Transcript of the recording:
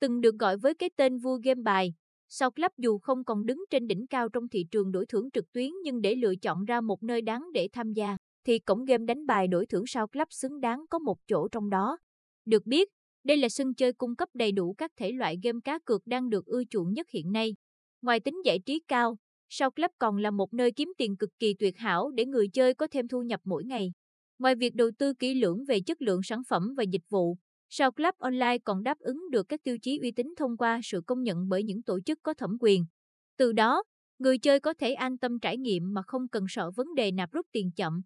Từng được gọi với cái tên vua game bài, Sau Club dù không còn đứng trên đỉnh cao trong thị trường đổi thưởng trực tuyến nhưng để lựa chọn ra một nơi đáng để tham gia, thì cổng game đánh bài đổi thưởng sau Club xứng đáng có một chỗ trong đó. Được biết, đây là sân chơi cung cấp đầy đủ các thể loại game cá cược đang được ưa chuộng nhất hiện nay. Ngoài tính giải trí cao, sau Club còn là một nơi kiếm tiền cực kỳ tuyệt hảo để người chơi có thêm thu nhập mỗi ngày. Ngoài việc đầu tư kỹ lưỡng về chất lượng sản phẩm và dịch vụ, Sao Club Online còn đáp ứng được các tiêu chí uy tín thông qua sự công nhận bởi những tổ chức có thẩm quyền. Từ đó, người chơi có thể an tâm trải nghiệm mà không cần sợ vấn đề nạp rút tiền chậm.